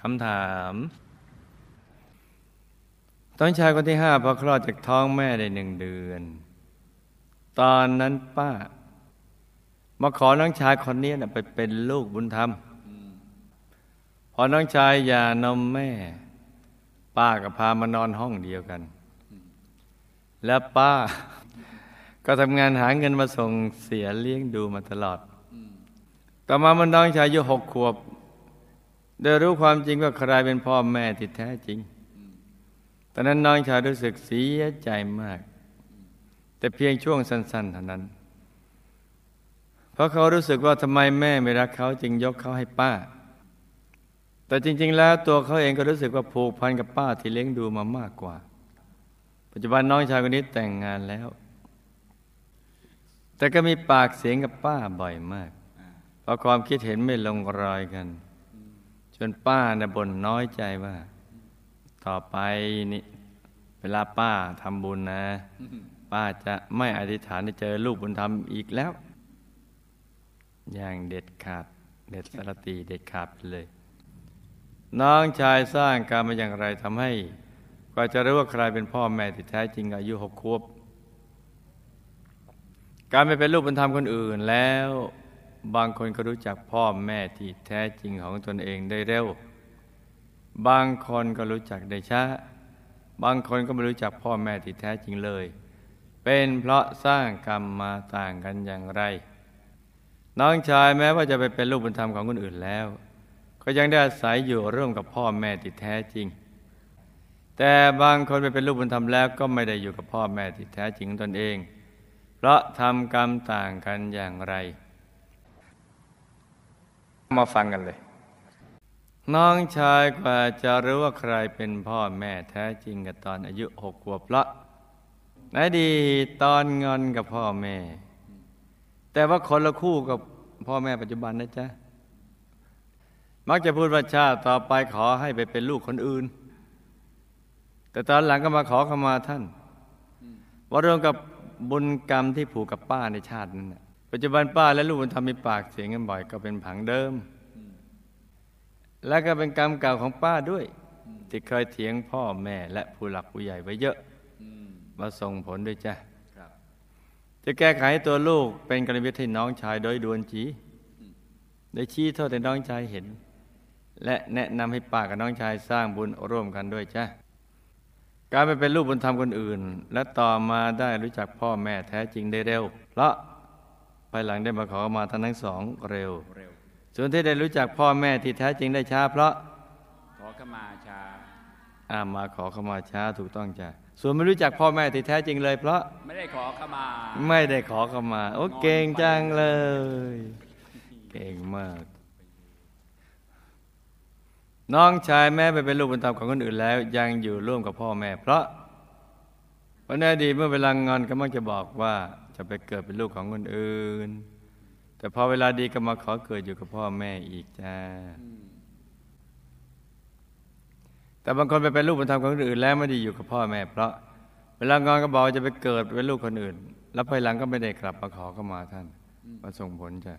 คำถามตอนชายคนที่ห้าพอคลอดจากท้องแม่ได้หนึ่งเดือน ตอนนั้นป้า มาขอน้องชายคนนี้นะไปเป็นลูกบุญธรรม พอน้องชายหย่านมแม่ ป้าก็พามานอนห้องเดียวกัน แล้วป้า ก็ทำงานหาเงินมาส่งเสียเลี้ยงดูมาตลอด ต่อมามันน้องชายอายุหกขวบ ได้รู้ความจริงว่าใครเป็นพ่อแม่ที่แท้จริง ตอนนั้นน้องชายรู้สึกเสียใจมาก แต่เพียงช่วงสั้นๆเท่านั้น เพราะเขารู้สึกว่าทำไมแม่ไม่รักเขาจึงยกเขาให้ป้า แต่จริง ๆ แล้วตัวเขาเองก็รู้สึกว่าผูกพันกับป้าที่เลี้ยงดูมามากกว่า ปัจจุบันน้องชายคนนี้แต่งงานแล้ว แต่ก็มีปากเสียงกับป้าบ่อยมาก เพราะความคิดเห็นไม่ลงรอยกัน จนป้าเนี่ยบ่นน้อยใจว่า ต่อไปนี่เวลาป้าทำบุญนะ ป้าจะไม่อธิษฐานจะเจอลูกบุญธรรมอีกแล้ว อย่างเด็ดขาด เด็ดสรตีเด็ดขาดไปเลย น้องชายสร้างการมาอย่างไรทำให้กว่าจะรู้ว่าใครเป็นพ่อแม่ที่แท้จริงอายุหกขวบ การไม่เป็นลูกบุญธรรมคนอื่นแล้ว บางคนก็รู้จักพ่อแม่ที่แท้จริงของตนเองได้เร็ว บางคนก็รู้จักได้ช้า บางคนก็ไม่รู้จักพ่อแม่ที่แท้จริงเลย เป็นเพราะสร้างกรรมมาต่างกันอย่างไร น้องชายแม้ว่าจะไปเป็นลูกบุญธรรมของคนอื่นแล้ว ก็ยังได้อาศัยอยู่ร่วมกับพ่อแม่ที่แท้จริง แต่บางคนไปเป็นลูกบุญธรรมแล้วก็ไม่ได้อยู่กับพ่อแม่ที่แท้จริงตนเอง เพราะทำกรรมต่างกันอย่างไร มาฟังกันเลย น้องชายกว่าจะรู้ว่าใครเป็นพ่อแม่แท้จริงกับตอนอายุหกขวบละในอดีตตอนงอนกับพ่อแม่ แต่ว่าคนละคู่กับพ่อแม่ปัจจุบันนะจ๊ะ มักจะพูดว่าชาติต่อไปขอให้ไปเป็นลูกคนอื่น แต่ตอนหลังก็มาขอขมาท่าน ว่าเรื่องกับบุญกรรมที่ผูกกับป้าในชาตินั้นน่ะ ปัจจุบันป้าและลูกบุญธรรมมีปากเสียงกันบ่อยก็เป็นผังเดิม และก็เป็นกรรมเก่าของป้าด้วย ที่เคยเถียงพ่อแม่และผู้หลักผู้ใหญ่ไว้เยอะมาส่งผลด้วยจ้ะจะแก้ไขให้ตัวลูกเป็นกรณีวิธีน้องชายโดยด่วนจีได้ชี้โทษให้น้องชายเห็น และแนะนำให้ป้ากับน้องชายสร้างบุญร่วมกันด้วยจ้ะการไปเป็นลูกบุญธรรมคนอื่น และต่อมาได้รู้จักพ่อแม่แท้จริงได้เร็ว เพราะ ภายหลังได้มาขอมาทั้งทั้งสองเร็วเร็ว ส่วนที่ได้รู้จักพ่อแม่ที่แท้จริงได้ช้า เพราะขอขมาชาอามาขอเข้ามาช้าถูกต้องจ้ะส่วนไม่รู้จักพ่อแม่ที่แท้จริงเลย เพราะไม่ได้ขอขมา ไม่ได้ขอเข้ามา โอ้เก่งจังเลย เก่งมาก น้องชายแม้ไปเป็นลูกบุญธรรมของคนอื่นแล้ว ยังอยู่ร่วมกับพ่อแม่ เพราะวันอดีตเมื่อเวลางอนก็มักจะบอกว่า จะไปเกิดเป็นลูกของคนอื่น แต่พอเวลาดีก็มาขอเกิดอยู่กับพ่อแม่อีกจ้าแต่บางคนไปเป็นลูกบุญธรรมของคนอื่นแล้วไม่ได้อยู่กับพ่อแม่ เพราะเวลางอนก็บอกจะไปเกิดเป็นลูกคนอื่น แล้วภายหลังก็ไม่ได้กลับมาขอเข้ามาท่านมาส่งผลจ้ะ